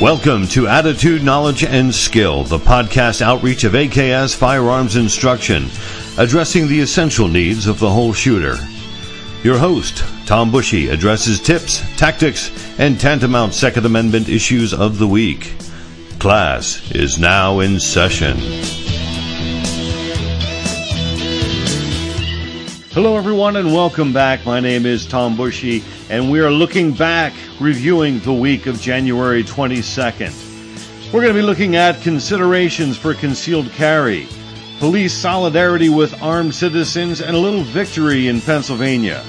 Welcome to Attitude, Knowledge, and Skill, the podcast outreach of AKS Firearms Instruction, addressing the essential needs of the whole shooter. Your host, Tom Bushy, addresses tips, tactics, and tantamount Second Amendment issues of the week. Class is now in session. Hello, everyone, and welcome back. My name is Tom Bushy, and we are looking back, reviewing the week of January 22nd. We're going to be looking at considerations for concealed carry, police solidarity with armed citizens, and a little victory in Pennsylvania.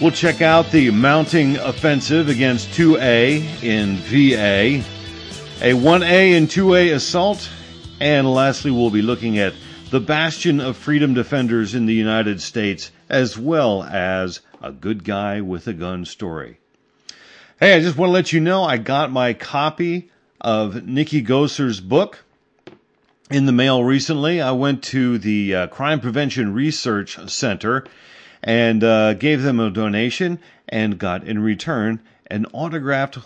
We'll check out the mounting offensive against 2A in VA, a 1A and 2A assault, and lastly, we'll be looking at the bastion of freedom defenders in the United States, as well as a good guy with a gun story. Hey, I just want to let you know I got my copy of Nikki Goeser's book in the mail recently. I went to the uh, Crime Prevention Research Center and uh, gave them a donation and got in return an autographed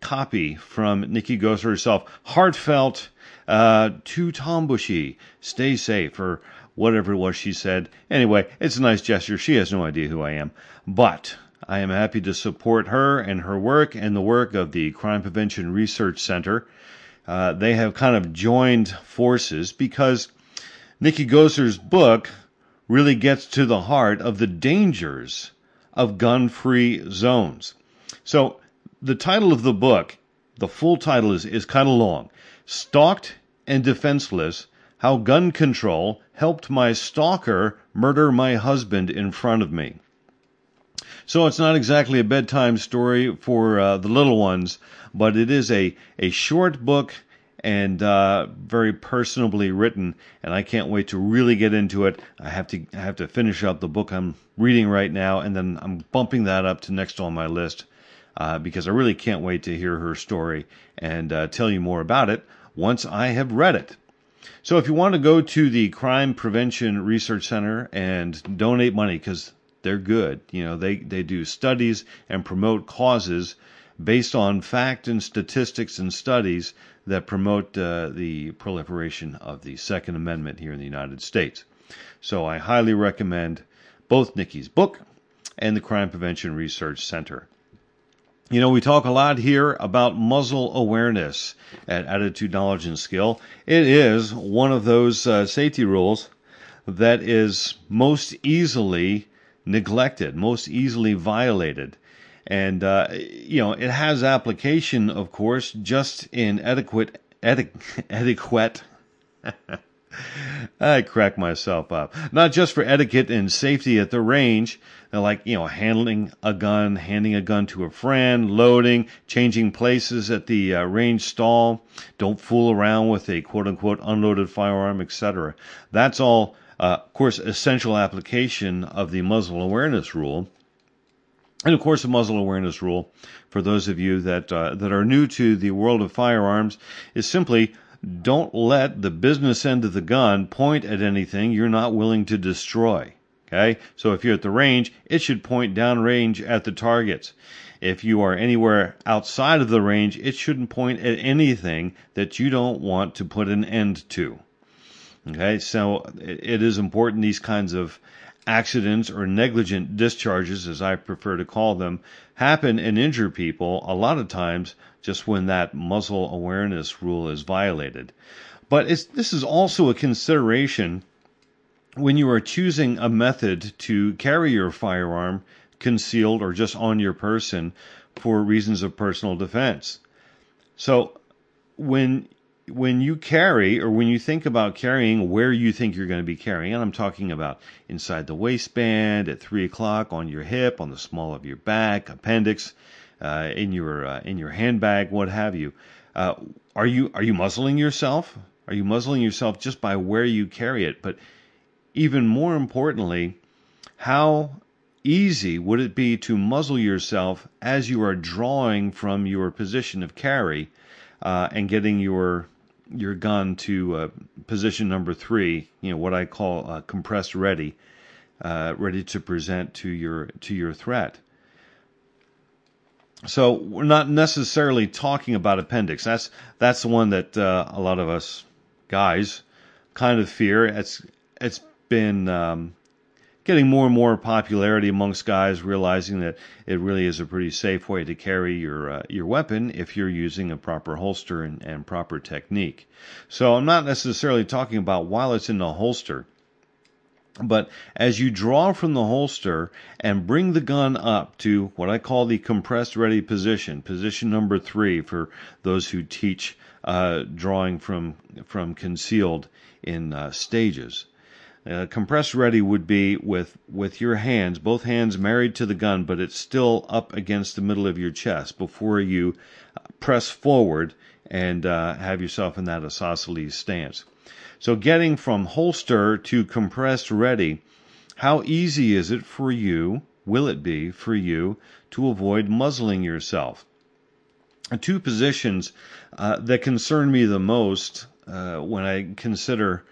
copy from Nikki Goeser herself. Heartfelt uh, to Tom Bushy, stay safe, or whatever it was she said. Anyway, it's a nice gesture. She has no idea who I am. But I am happy to support her and her work and the work of the Crime Prevention Research Center. Uh, they have kind of joined forces because Nikki Goeser's book really gets to the heart of the dangers of gun free zones. So, the title of the book, the full title is, is kind of long. Stalked and Defenseless How Gun Control Helped My Stalker Murder My Husband in Front of Me. So it's not exactly a bedtime story for uh, the little ones, but it is a, a short book and uh, very personably written, and I can't wait to really get into it. I have to I have to finish up the book I'm reading right now, and then I'm bumping that up to next on my list uh, because I really can't wait to hear her story and uh, tell you more about it once I have read it. So if you want to go to the Crime Prevention Research Center and donate money, because they're good, you know, they, they do studies and promote causes based on fact and statistics and studies that promote uh, the proliferation of the Second Amendment here in the United States. So I highly recommend both Nikki's book and the Crime Prevention Research Center. You know, we talk a lot here about muzzle awareness at Attitude, Knowledge, and Skill. It is one of those uh, safety rules that is most easily neglected, most easily violated. And, uh, you know, it has application, of course, just in etiquette. I crack myself up. Not just for etiquette and safety at the range, like, you know, handling a gun, handing a gun to a friend, loading, changing places at the uh, range stall. Don't fool around with a quote unquote unloaded firearm, etc. That's all, uh, of course, essential application of the muzzle awareness rule. And of course, the muzzle awareness rule, for those of you that uh, that are new to the world of firearms, is simply don't let the business end of the gun point at anything you're not willing to destroy. Okay? So if you're at the range, it should point downrange at the targets. If you are anywhere outside of the range, it shouldn't point at anything that you don't want to put an end to. Okay? So it is important these kinds of accidents or negligent discharges, as I prefer to call them, happen and injure people a lot of times just when that muzzle awareness rule is violated. But this is also a consideration when you are choosing a method to carry your firearm concealed or just on your person for reasons of personal defense. So when when you carry or when you think about carrying where you think you're going to be carrying, and I'm talking about inside the waistband, at three o'clock, on your hip, on the small of your back, appendix, uh, in your uh, in your handbag, what have you. Uh, are you are you muzzling yourself? Are you muzzling yourself just by where you carry it? But even more importantly, how easy would it be to muzzle yourself as you are drawing from your position of carry uh, and getting your your gun to uh, position number three, you know what I call uh, compressed ready, uh, ready to present to your to your threat. so we're not necessarily talking about appendix. That's that's the one that uh, a lot of us guys kind of fear. It's it's been um, getting more and more popularity amongst guys, realizing that it really is a pretty safe way to carry your uh, your weapon if you're using a proper holster and, and proper technique. So I'm not necessarily talking about while it's in the holster. But as you draw from the holster and bring the gun up to what I call the compressed ready position, position number three for those who teach uh, drawing from from concealed in uh, stages. Uh, compressed ready would be with with your hands, both hands married to the gun, but it's still up against the middle of your chest before you press forward and uh, have yourself in that isosceles stance. So getting from holster to compressed ready, how easy is it for you? Will it be for you to avoid muzzling yourself? Two positions uh, that concern me the most uh, when I consider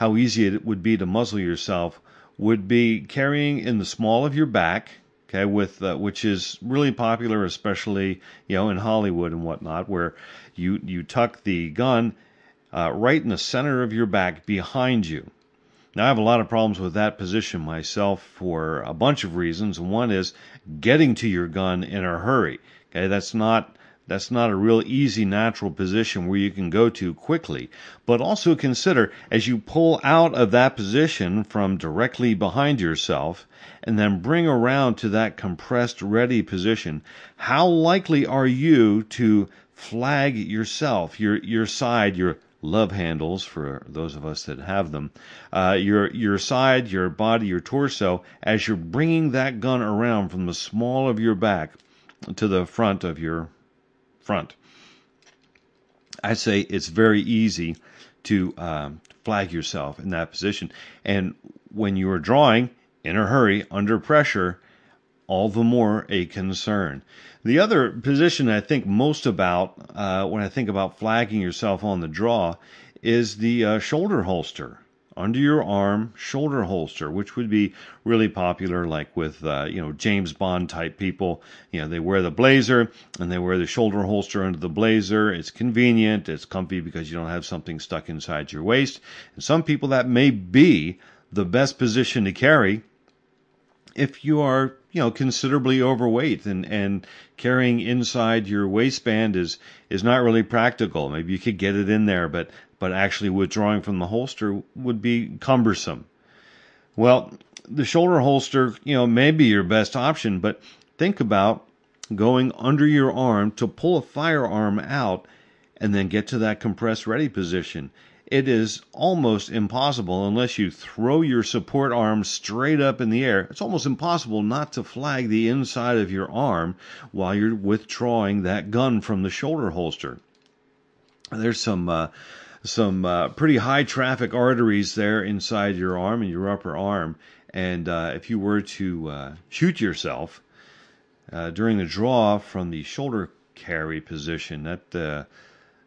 how easy it would be to muzzle yourself would be carrying in the small of your back, okay, with uh, which is really popular, especially you know in Hollywood and whatnot, where you you tuck the gun uh, right in the center of your back behind you. Now I have a lot of problems with that position myself for a bunch of reasons. One is getting to your gun in a hurry. Okay, that's not that's not a real easy natural position where you can go to quickly. But also consider as you pull out of that position from directly behind yourself and then bring around to that compressed ready position, how likely are you to flag yourself, your your side, your love handles for those of us that have them, uh, your your side, your body, your torso, as you're bringing that gun around from the small of your back to the front of your front. I say it's very easy to um, flag yourself in that position. And when you are drawing in a hurry, under pressure, all the more a concern. The other position I think most about uh, when I think about flagging yourself on the draw is the uh, shoulder holster under your arm shoulder holster, which would be really popular, like with uh, you know James Bond type people. You know, they wear the blazer and they wear the shoulder holster under the blazer. It's convenient, it's comfy because you don't have something stuck inside your waist. And some people that may be the best position to carry if you are you know considerably overweight and and carrying inside your waistband is is not really practical maybe you could get it in there but but actually withdrawing from the holster would be cumbersome. Well, the shoulder holster, you know, may be your best option, but think about going under your arm to pull a firearm out and then get to that compressed ready position. It is almost impossible unless you throw your support arm straight up in the air. It's almost impossible not to flag the inside of your arm while you're withdrawing that gun from the shoulder holster. There's some uh, some uh, pretty high traffic arteries there inside your arm and your upper arm. And uh, if you were to uh, shoot yourself uh, during the draw from the shoulder carry position, that uh,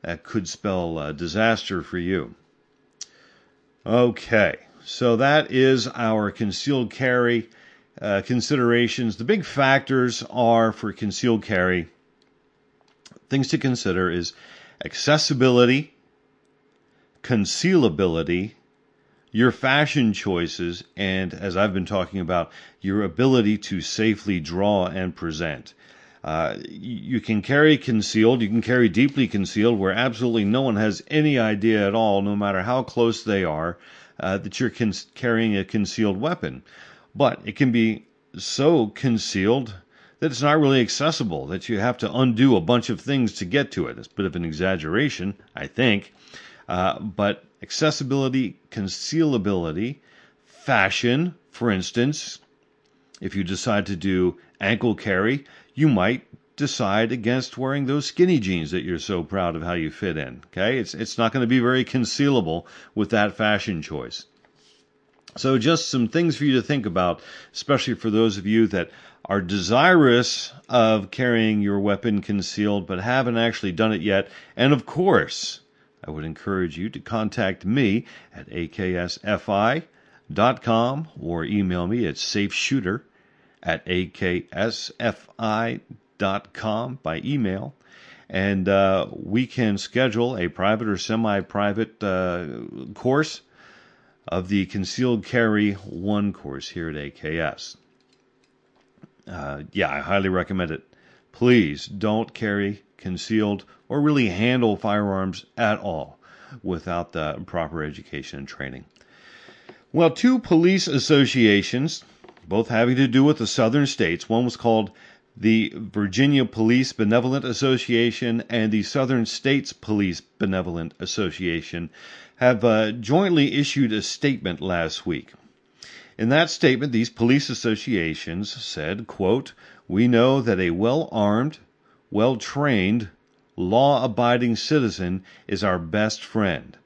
that could spell uh, disaster for you. Okay, so that is our concealed carry considerations. The big factors are for concealed carry. Things to consider is accessibility concealability, your fashion choices, and as I've been talking about, your ability to safely draw and present. Uh, you can carry concealed, you can carry deeply concealed, where absolutely no one has any idea at all, no matter how close they are, uh, that you're con- carrying a concealed weapon. But it can be so concealed that it's not really accessible, that you have to undo a bunch of things to get to it. It's a bit of an exaggeration, I think. Uh, but accessibility, concealability, fashion, for instance, if you decide to do ankle carry, you might decide against wearing those skinny jeans that you're so proud of how you fit in. Okay, it's it's not going to be very concealable with that fashion choice. So just some things for you to think about, especially for those of you that are desirous of carrying your weapon concealed but haven't actually done it yet. And of course, I would encourage you to contact me at aksfi.com or email me at safeshooter at aksfi.com by email, and uh, we can schedule a private or semi private uh, course of the Concealed Carry 1 course here at AKS. Uh, yeah, I highly recommend it. Please don't carry concealed or really handle firearms at all without the proper education and training. Well, two police associations, both having to do with the southern states, one was called the Virginia Police Benevolent Association and the Southern States Police Benevolent Association have uh, jointly issued a statement last week. In that statement, these police associations said, quote, We know that a well armed, well trained, law abiding citizen is our best friend.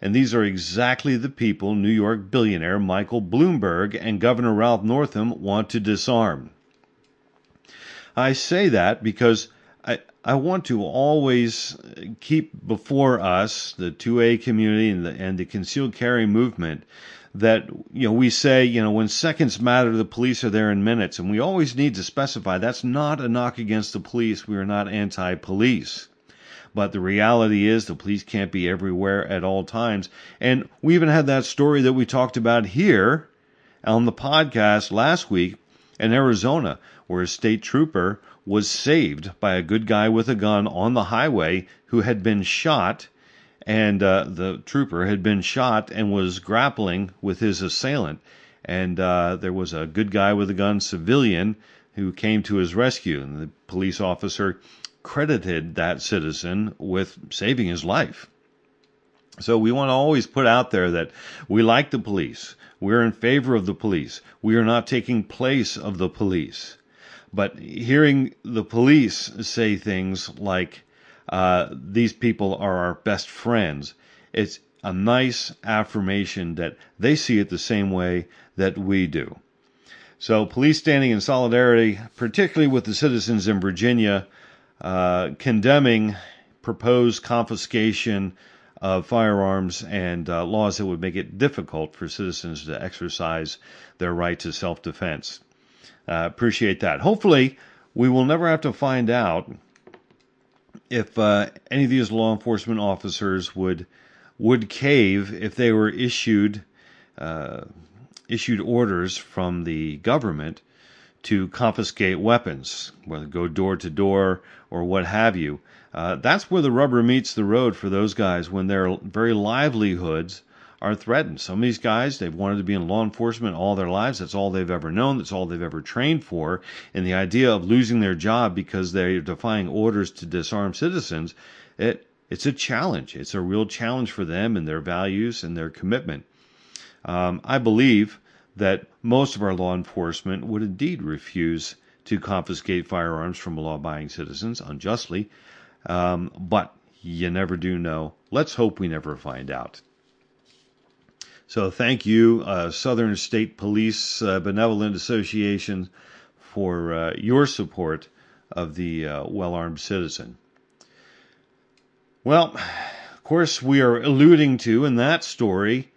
And these are exactly the people New York billionaire Michael Bloomberg and Governor Ralph Northam want to disarm. I say that because I, I want to always keep before us, the 2A community and the, and the concealed carry movement, that you know we say you know when seconds matter the police are there in minutes. And we always need to specify that's not a knock against the police. We are not anti-police. But the reality is the police can't be everywhere at all times. And we even had that story that we talked about here on the podcast last week in Arizona where a state trooper was saved by a good guy with a gun on the highway who had been shot and uh, the trooper had been shot and was grappling with his assailant. And uh, there was a good guy with a gun, civilian, who came to his rescue. And the police officer credited that citizen with saving his life. So we want to always put out there that we like the police. We're in favor of the police. We are not taking place of the police. But hearing the police say things like, uh, these people are our best friends. It's a nice affirmation that they see it the same way that we do. So, police standing in solidarity, particularly with the citizens in Virginia, uh, condemning proposed confiscation of firearms and uh, laws that would make it difficult for citizens to exercise their right to self defense. Uh, appreciate that. Hopefully, we will never have to find out if uh, any of these law enforcement officers would would cave if they were issued uh, issued orders from the government to confiscate weapons, whether go door to door or what have you. Uh, that's where the rubber meets the road for those guys when their very livelihoods are threatened. Some of these guys, they've wanted to be in law enforcement all their lives. That's all they've ever known. That's all they've ever trained for. And the idea of losing their job because they're defying orders to disarm citizens, it, it's a challenge. It's a real challenge for them and their values and their commitment. Um, I believe that most of our law enforcement would indeed refuse to confiscate firearms from law abiding citizens unjustly. Um, but you never do know. Let's hope we never find out. So thank you, uh, Southern State Police uh, Benevolent Association, for uh, your support of the uh, well armed citizen. Well, of course, we are alluding to in that story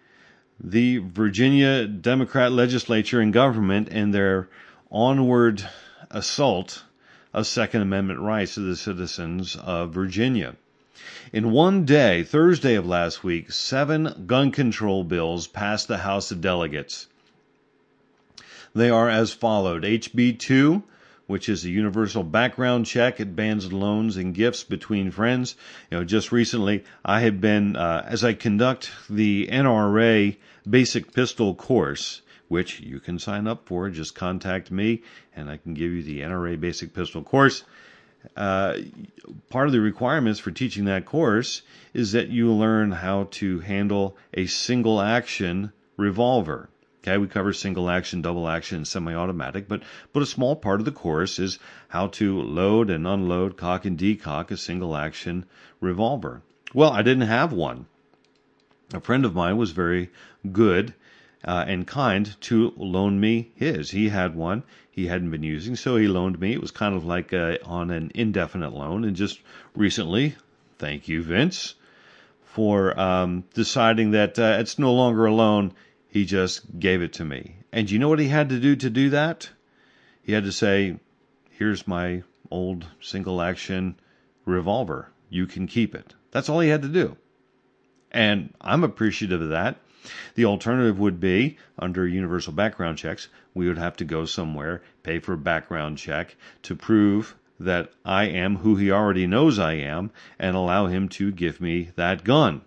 the Virginia Democrat legislature and government and their onward assault of Second Amendment rights of the citizens of Virginia. In one day, Thursday of last week, seven gun control bills passed the House of Delegates. They are as followed HB 2, which is a universal background check. It bans loans and gifts between friends. You know, just recently, I have been, uh, as I conduct the NRA basic pistol course, which you can sign up for, just contact me and I can give you the NRA basic pistol course uh, part of the requirements for teaching that course is that you learn how to handle a single action revolver. Okay, we cover single action, double action, semi-automatic, but but a small part of the course is how to load and unload, cock and decock a single action revolver. Well, I didn't have one. A friend of mine was very good uh, and kind to loan me his. He had one he hadn't been using, so he loaned me. It was kind of like uh, on an indefinite loan. And just recently, thank you, Vince, for um, deciding that uh, it's no longer a loan. He just gave it to me. And you know what he had to do to do that? He had to say, here's my old single action revolver. You can keep it. That's all he had to do. And I'm appreciative of that. The alternative would be under universal background checks, we would have to go somewhere, pay for a background check to prove that I am who he already knows I am, and allow him to give me that gun.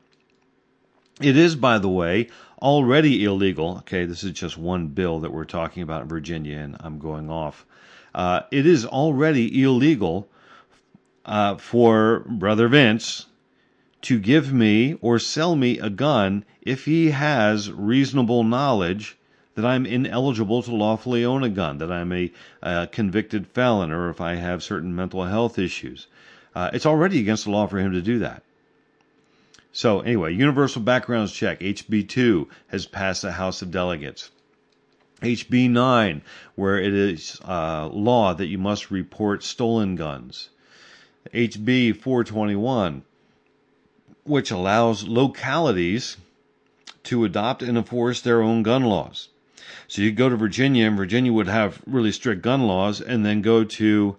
It is, by the way, already illegal. Okay, this is just one bill that we're talking about in Virginia, and I'm going off. Uh, it is already illegal uh, for Brother Vince to give me or sell me a gun if he has reasonable knowledge that I'm ineligible to lawfully own a gun, that I'm a, a convicted felon, or if I have certain mental health issues. Uh, it's already against the law for him to do that. So, anyway, universal backgrounds check, HB2, has passed the House of Delegates. HB 9, where it is uh, law that you must report stolen guns. HB 421, which allows localities to adopt and enforce their own gun laws. So you go to Virginia, and Virginia would have really strict gun laws, and then go to,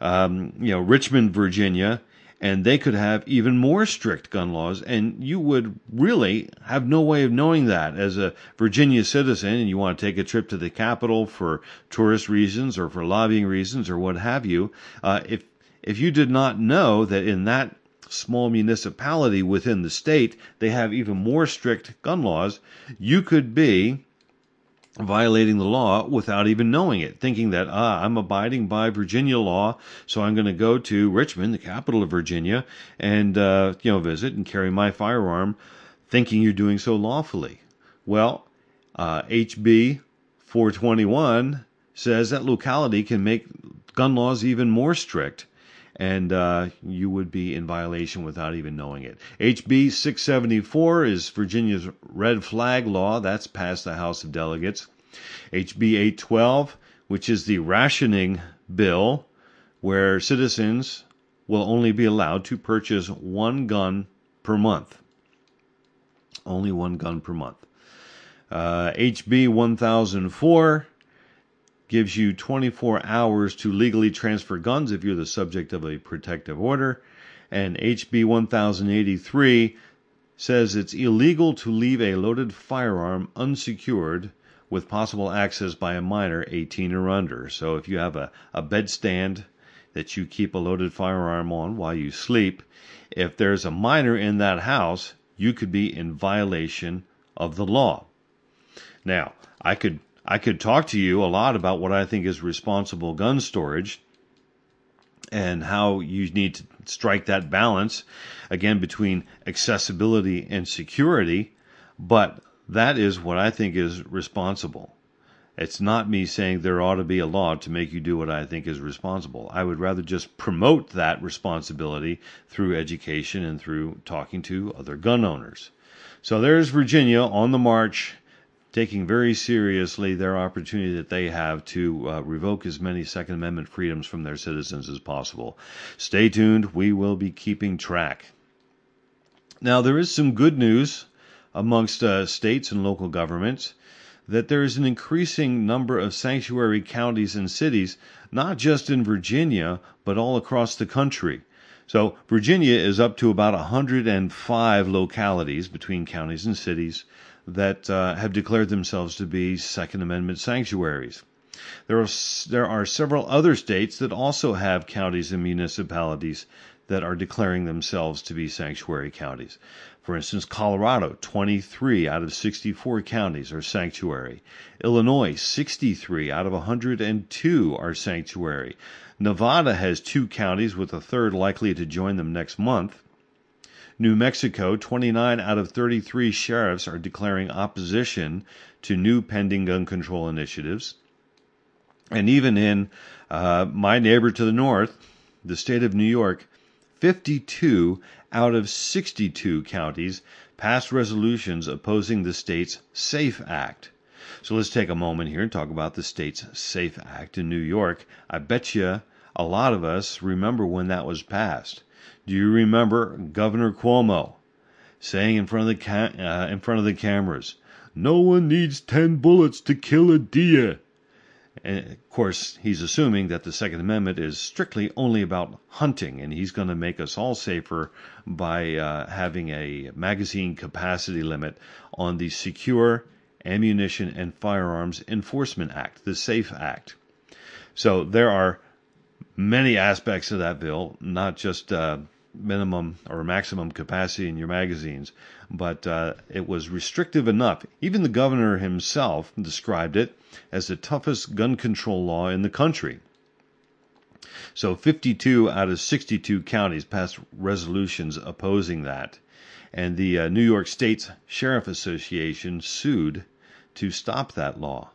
um, you know, Richmond, Virginia, and they could have even more strict gun laws, and you would really have no way of knowing that as a Virginia citizen, and you want to take a trip to the capital for tourist reasons or for lobbying reasons or what have you. Uh, if if you did not know that in that small municipality within the state they have even more strict gun laws, you could be violating the law without even knowing it, thinking that, ah, I'm abiding by Virginia law, so I'm going to go to Richmond, the capital of Virginia, and, uh, you know, visit and carry my firearm, thinking you're doing so lawfully. Well, uh, HB 421 says that locality can make gun laws even more strict and uh, you would be in violation without even knowing it. HB 674 is Virginia's red flag law. That's passed the House of Delegates. HB 812, which is the rationing bill, where citizens will only be allowed to purchase one gun per month. Only one gun per month. Uh, HB 1004 gives you 24 hours to legally transfer guns if you're the subject of a protective order. And HB 1083 says it's illegal to leave a loaded firearm unsecured with possible access by a minor 18 or under. So if you have a, a bedstand that you keep a loaded firearm on while you sleep, if there's a minor in that house, you could be in violation of the law. Now, I could I could talk to you a lot about what I think is responsible gun storage and how you need to strike that balance again between accessibility and security, but that is what I think is responsible. It's not me saying there ought to be a law to make you do what I think is responsible. I would rather just promote that responsibility through education and through talking to other gun owners. So there's Virginia on the march taking very seriously their opportunity that they have to uh, revoke as many Second Amendment freedoms from their citizens as possible. Stay tuned. We will be keeping track. Now, there is some good news amongst uh, states and local governments that there is an increasing number of sanctuary counties and cities, not just in Virginia, but all across the country. So, Virginia is up to about 105 localities between counties and cities that uh, have declared themselves to be Second Amendment sanctuaries. There are, there are several other states that also have counties and municipalities that are declaring themselves to be sanctuary counties. For instance, Colorado, 23 out of 64 counties are sanctuary. Illinois, 63 out of 102 are sanctuary. Nevada has two counties, with a third likely to join them next month. New Mexico, 29 out of 33 sheriffs are declaring opposition to new pending gun control initiatives. And even in uh, my neighbor to the north, the state of New York, 52 out of 62 counties passed resolutions opposing the state's SAFE Act. So let's take a moment here and talk about the state's SAFE Act in New York. I bet you a lot of us remember when that was passed. Do you remember Governor Cuomo saying in front of the ca- uh, in front of the cameras, "No one needs ten bullets to kill a deer," And of course, he's assuming that the Second Amendment is strictly only about hunting, and he's going to make us all safer by uh, having a magazine capacity limit on the Secure Ammunition and Firearms Enforcement Act, the SAFE Act. So there are many aspects of that bill, not just uh, minimum or maximum capacity in your magazines, but uh, it was restrictive enough. Even the governor himself described it as the toughest gun control law in the country. So 52 out of 62 counties passed resolutions opposing that. And the uh, New York State Sheriff Association sued to stop that law.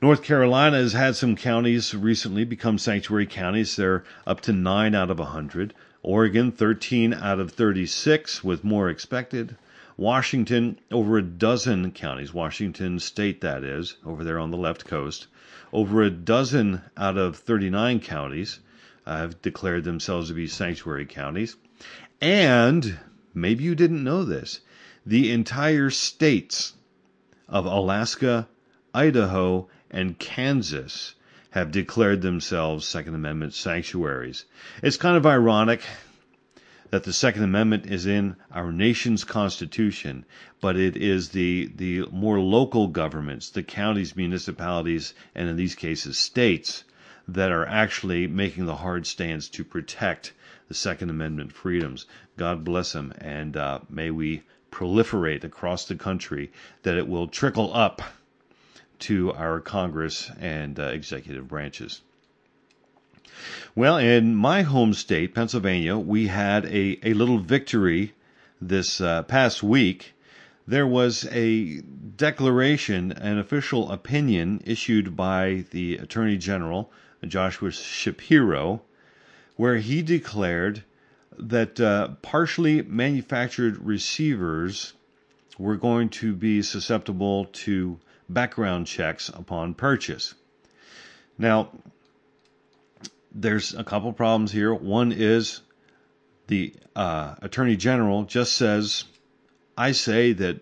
North Carolina has had some counties recently become sanctuary counties. They're up to 9 out of 100. Oregon, 13 out of 36, with more expected. Washington, over a dozen counties, Washington state that is, over there on the left coast, over a dozen out of 39 counties uh, have declared themselves to be sanctuary counties. And maybe you didn't know this the entire states of Alaska, Idaho, and Kansas have declared themselves Second Amendment sanctuaries. It's kind of ironic that the Second Amendment is in our nation's constitution, but it is the the more local governments, the counties, municipalities, and in these cases states, that are actually making the hard stands to protect the Second Amendment freedoms. God bless them, and uh, may we proliferate across the country that it will trickle up to our Congress and uh, executive branches. Well, in my home state, Pennsylvania, we had a, a little victory this uh, past week. There was a declaration, an official opinion issued by the Attorney General, Joshua Shapiro, where he declared that uh, partially manufactured receivers were going to be susceptible to background checks upon purchase. Now, there's a couple problems here. One is the uh, Attorney General just says, I say that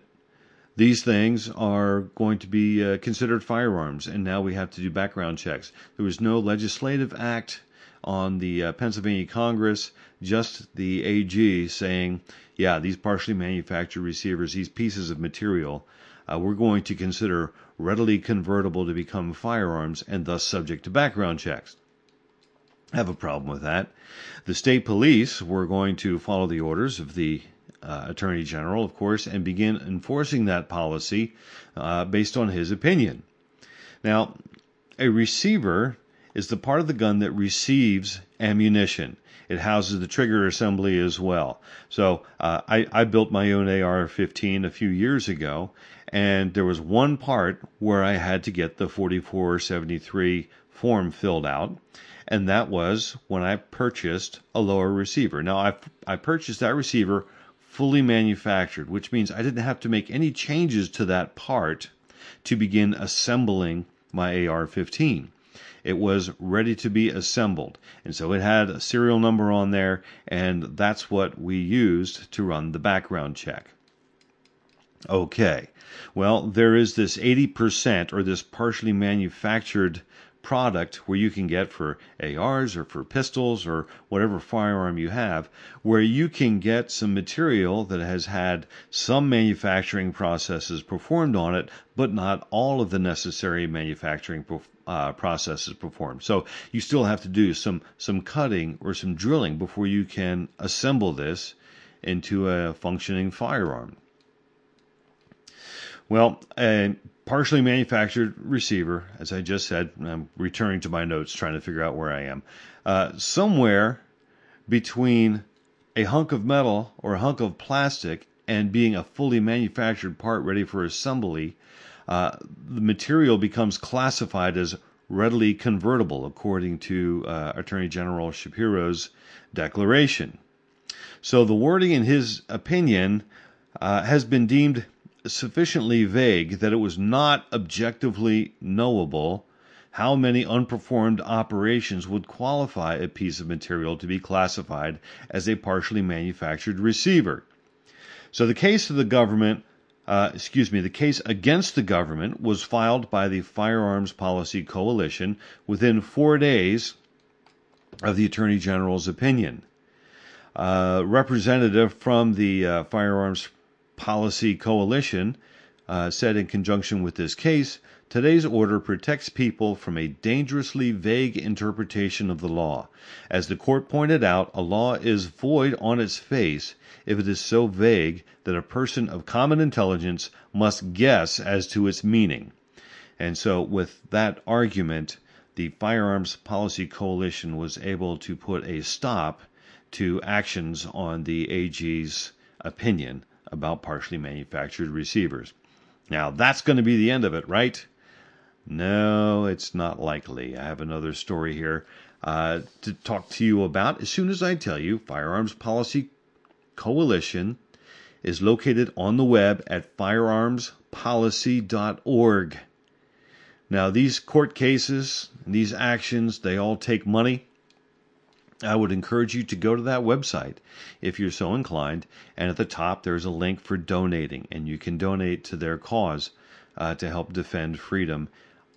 these things are going to be uh, considered firearms, and now we have to do background checks. There was no legislative act on the uh, Pennsylvania Congress, just the AG saying, yeah, these partially manufactured receivers, these pieces of material, uh, we're going to consider readily convertible to become firearms and thus subject to background checks. I have a problem with that. The state police were going to follow the orders of the uh, Attorney General, of course, and begin enforcing that policy uh, based on his opinion. Now, a receiver is the part of the gun that receives ammunition. It houses the trigger assembly as well. So uh, I, I built my own AR-15 a few years ago, and there was one part where I had to get the 4473 form filled out, and that was when I purchased a lower receiver. Now I I purchased that receiver fully manufactured, which means I didn't have to make any changes to that part to begin assembling my AR-15 it was ready to be assembled. And so it had a serial number on there, and that's what we used to run the background check. Okay, well, there is this 80% or this partially manufactured product where you can get for ARs or for pistols or whatever firearm you have, where you can get some material that has had some manufacturing processes performed on it, but not all of the necessary manufacturing uh, processes performed. So you still have to do some some cutting or some drilling before you can assemble this into a functioning firearm. Well, a partially manufactured receiver, as I just said, I'm returning to my notes trying to figure out where I am. Uh, somewhere between a hunk of metal or a hunk of plastic and being a fully manufactured part ready for assembly, uh, the material becomes classified as readily convertible, according to uh, Attorney General Shapiro's declaration. So the wording in his opinion uh, has been deemed sufficiently vague that it was not objectively knowable how many unperformed operations would qualify a piece of material to be classified as a partially manufactured receiver. So the case of the government uh, excuse me, the case against the government was filed by the Firearms Policy Coalition within four days of the Attorney General's opinion. A representative from the uh, Firearms Policy Coalition uh, said in conjunction with this case, today's order protects people from a dangerously vague interpretation of the law. As the court pointed out, a law is void on its face if it is so vague that a person of common intelligence must guess as to its meaning. And so, with that argument, the Firearms Policy Coalition was able to put a stop to actions on the AG's opinion about partially manufactured receivers. Now, that's going to be the end of it, right? No, it's not likely. I have another story here uh, to talk to you about as soon as I tell you Firearms Policy Coalition is located on the web at firearmspolicy.org. Now, these court cases, these actions, they all take money. I would encourage you to go to that website if you're so inclined. And at the top, there's a link for donating, and you can donate to their cause uh, to help defend freedom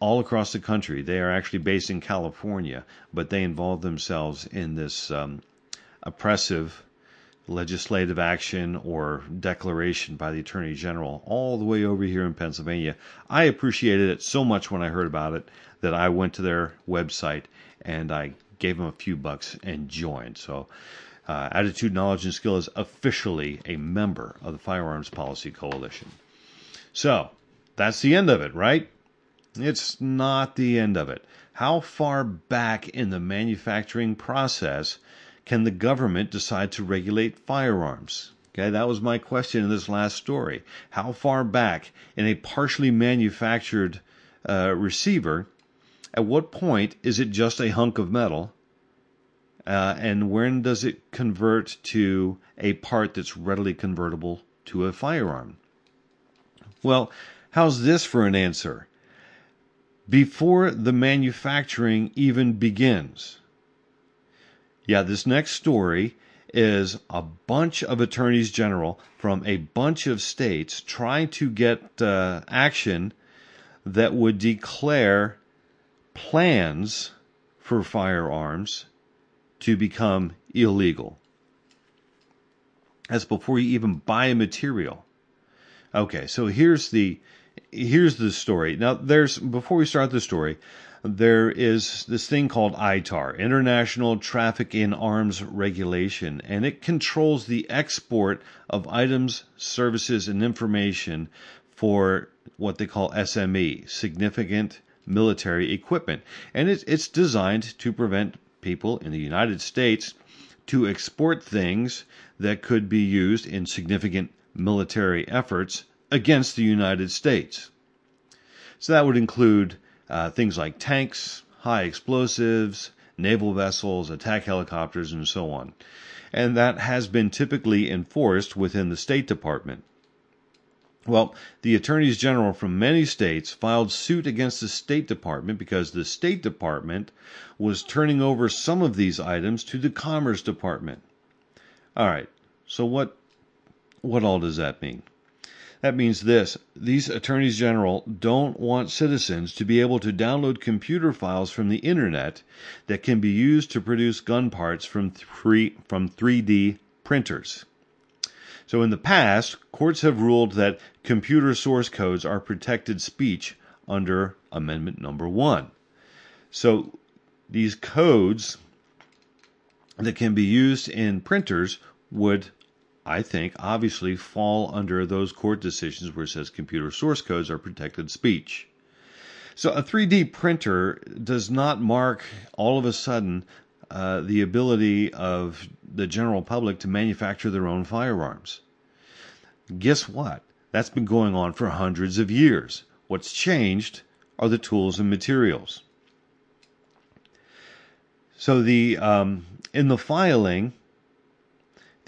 all across the country. They are actually based in California, but they involve themselves in this um, oppressive legislative action or declaration by the Attorney General all the way over here in Pennsylvania. I appreciated it so much when I heard about it that I went to their website and I gave them a few bucks and joined. So, uh, Attitude, Knowledge, and Skill is officially a member of the Firearms Policy Coalition. So, that's the end of it, right? It's not the end of it. How far back in the manufacturing process can the government decide to regulate firearms? Okay, that was my question in this last story. How far back in a partially manufactured uh, receiver, at what point is it just a hunk of metal? Uh, and when does it convert to a part that's readily convertible to a firearm? Well, how's this for an answer? Before the manufacturing even begins, yeah, this next story is a bunch of attorneys general from a bunch of states trying to get uh, action that would declare plans for firearms to become illegal. That's before you even buy a material. Okay, so here's the here's the story. Now, there's before we start the story, there is this thing called ITAR, International Traffic in Arms Regulation, and it controls the export of items, services, and information for what they call SME, significant military equipment. And it's, it's designed to prevent people in the United States to export things that could be used in significant military efforts against the United States. So that would include uh, things like tanks, high explosives, naval vessels, attack helicopters, and so on. And that has been typically enforced within the State Department. Well, the attorneys general from many states filed suit against the State Department because the State Department was turning over some of these items to the Commerce Department. All right, so what what all does that mean? That means this these attorneys general don't want citizens to be able to download computer files from the internet that can be used to produce gun parts from, three, from 3D printers. So, in the past, courts have ruled that computer source codes are protected speech under Amendment Number 1. So, these codes that can be used in printers would I think, obviously fall under those court decisions where it says computer source codes are protected speech. So a 3D printer does not mark all of a sudden uh, the ability of the general public to manufacture their own firearms. Guess what? That's been going on for hundreds of years. What's changed are the tools and materials. So the um, in the filing,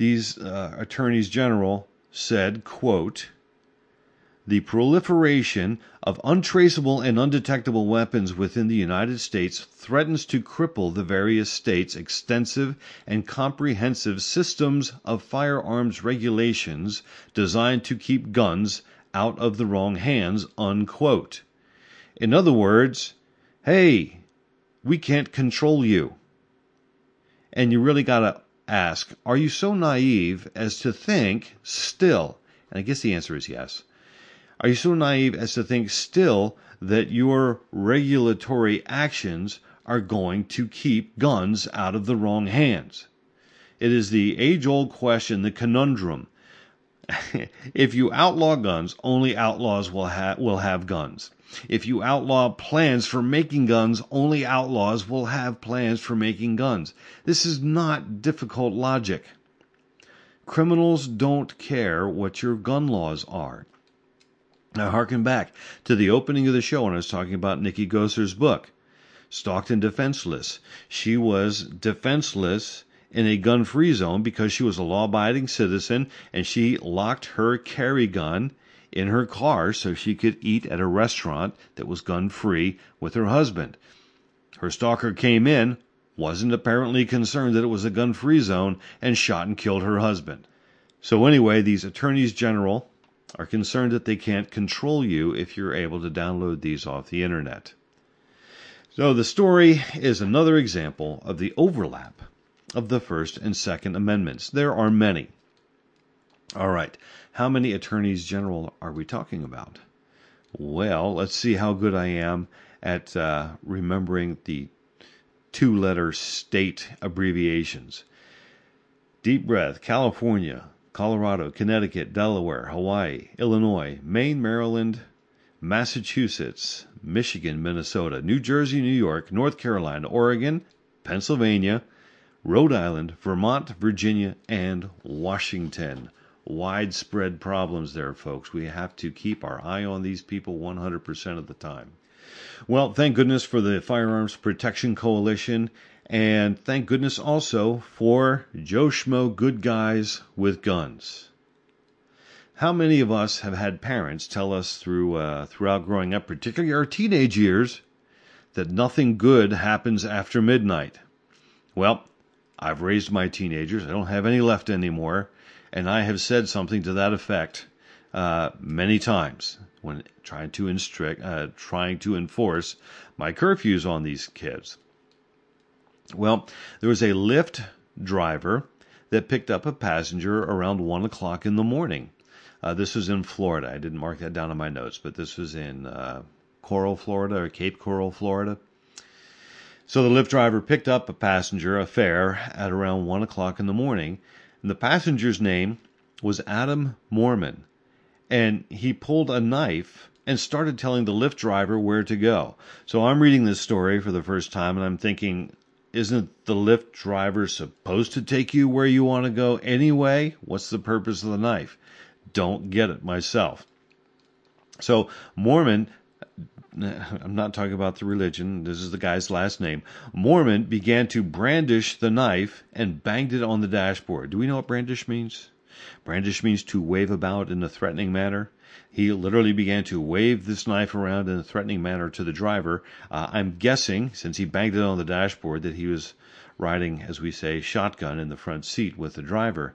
these uh, attorneys general said, quote, the proliferation of untraceable and undetectable weapons within the United States threatens to cripple the various states' extensive and comprehensive systems of firearms regulations designed to keep guns out of the wrong hands, unquote. In other words, hey, we can't control you. And you really got to ask, are you so naive as to think still, and I guess the answer is yes, are you so naive as to think still that your regulatory actions are going to keep guns out of the wrong hands? It is the age old question, the conundrum. if you outlaw guns, only outlaws will, ha- will have guns. If you outlaw plans for making guns, only outlaws will have plans for making guns. This is not difficult logic. Criminals don't care what your gun laws are. Now, harken back to the opening of the show when I was talking about Nikki Goeser's book, and Defenseless. She was defenseless in a gun free zone because she was a law abiding citizen and she locked her carry gun in her car so she could eat at a restaurant that was gun free with her husband. Her stalker came in, wasn't apparently concerned that it was a gun free zone, and shot and killed her husband. So, anyway, these attorneys general are concerned that they can't control you if you're able to download these off the internet. So, the story is another example of the overlap of the First and Second Amendments. There are many. All right, how many attorneys general are we talking about? Well, let's see how good I am at uh, remembering the two letter state abbreviations. Deep breath California, Colorado, Connecticut, Delaware, Hawaii, Illinois, Maine, Maryland, Massachusetts, Michigan, Minnesota, New Jersey, New York, North Carolina, Oregon, Pennsylvania, Rhode Island, Vermont, Virginia, and Washington. Widespread problems there, folks. We have to keep our eye on these people 100% of the time. Well, thank goodness for the Firearms Protection Coalition and thank goodness also for Joe Schmo good guys with guns. How many of us have had parents tell us through uh, throughout growing up, particularly our teenage years, that nothing good happens after midnight? Well, I've raised my teenagers. I don't have any left anymore, and I have said something to that effect uh, many times when trying to instrict, uh, trying to enforce my curfews on these kids. Well, there was a Lyft driver that picked up a passenger around one o'clock in the morning. Uh, this was in Florida. I didn't mark that down in my notes, but this was in uh, Coral, Florida, or Cape Coral, Florida. So the Lyft driver picked up a passenger, a fare, at around one o'clock in the morning, and the passenger's name was Adam Mormon, and he pulled a knife and started telling the Lyft driver where to go. So I'm reading this story for the first time, and I'm thinking, isn't the Lyft driver supposed to take you where you want to go anyway? What's the purpose of the knife? Don't get it myself. So, Mormon, I'm not talking about the religion, this is the guy's last name. Mormon began to brandish the knife and banged it on the dashboard. Do we know what brandish means? Brandish means to wave about in a threatening manner. He literally began to wave this knife around in a threatening manner to the driver. Uh, I'm guessing, since he banged it on the dashboard, that he was riding, as we say, shotgun in the front seat with the driver.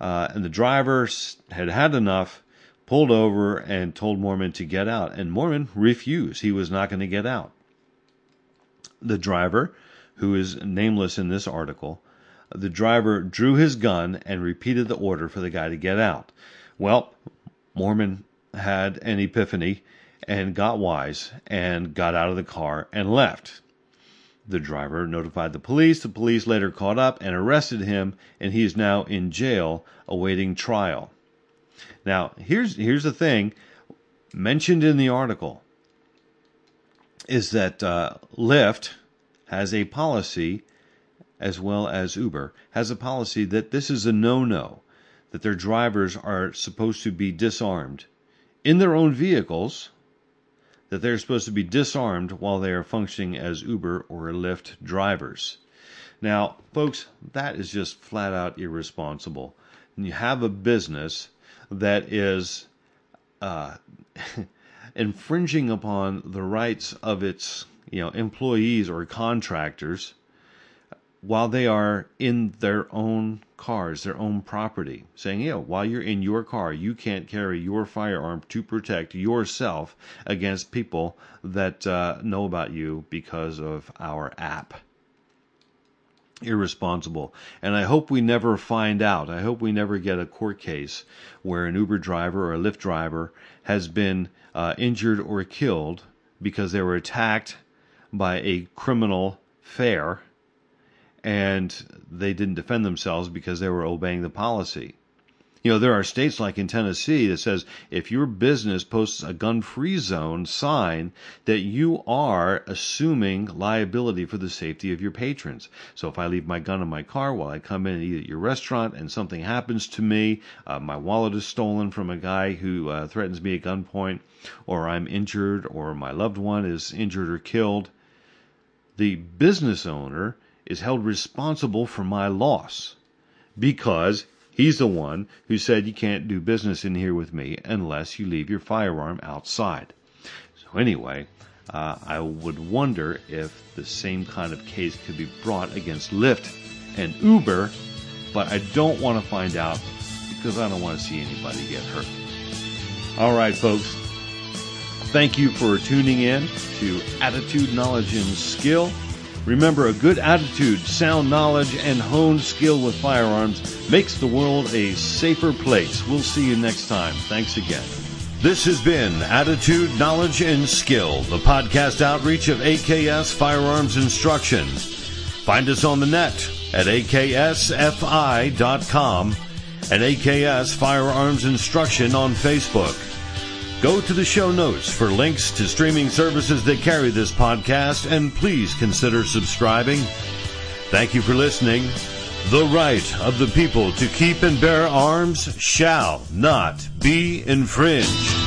Uh, and the driver had had enough, pulled over, and told Mormon to get out. And Mormon refused. He was not going to get out. The driver, who is nameless in this article, the driver drew his gun and repeated the order for the guy to get out. Well, Mormon had an epiphany and got wise and got out of the car and left. The driver notified the police. The police later caught up and arrested him, and he is now in jail awaiting trial. Now, here's here's the thing mentioned in the article is that uh, Lyft has a policy, as well as Uber has a policy that this is a no-no, that their drivers are supposed to be disarmed in their own vehicles that they're supposed to be disarmed while they are functioning as Uber or Lyft drivers. Now, folks, that is just flat out irresponsible. And you have a business that is uh, infringing upon the rights of its you know employees or contractors while they are in their own cars, their own property, saying, yeah, while you're in your car, you can't carry your firearm to protect yourself against people that uh, know about you because of our app. Irresponsible. And I hope we never find out. I hope we never get a court case where an Uber driver or a Lyft driver has been uh, injured or killed because they were attacked by a criminal fare and they didn't defend themselves because they were obeying the policy. You know, there are states like in Tennessee that says if your business posts a gun free zone sign that you are assuming liability for the safety of your patrons. So if I leave my gun in my car while I come in and eat at your restaurant and something happens to me, uh, my wallet is stolen from a guy who uh, threatens me at gunpoint, or I'm injured, or my loved one is injured or killed, the business owner is held responsible for my loss because he's the one who said you can't do business in here with me unless you leave your firearm outside. So, anyway, uh, I would wonder if the same kind of case could be brought against Lyft and Uber, but I don't want to find out because I don't want to see anybody get hurt. All right, folks. Thank you for tuning in to Attitude, Knowledge, and Skill. Remember, a good attitude, sound knowledge, and honed skill with firearms makes the world a safer place. We'll see you next time. Thanks again. This has been Attitude, Knowledge, and Skill, the podcast outreach of AKS Firearms Instruction. Find us on the net at aksfi.com and AKS Firearms Instruction on Facebook. Go to the show notes for links to streaming services that carry this podcast and please consider subscribing. Thank you for listening. The right of the people to keep and bear arms shall not be infringed.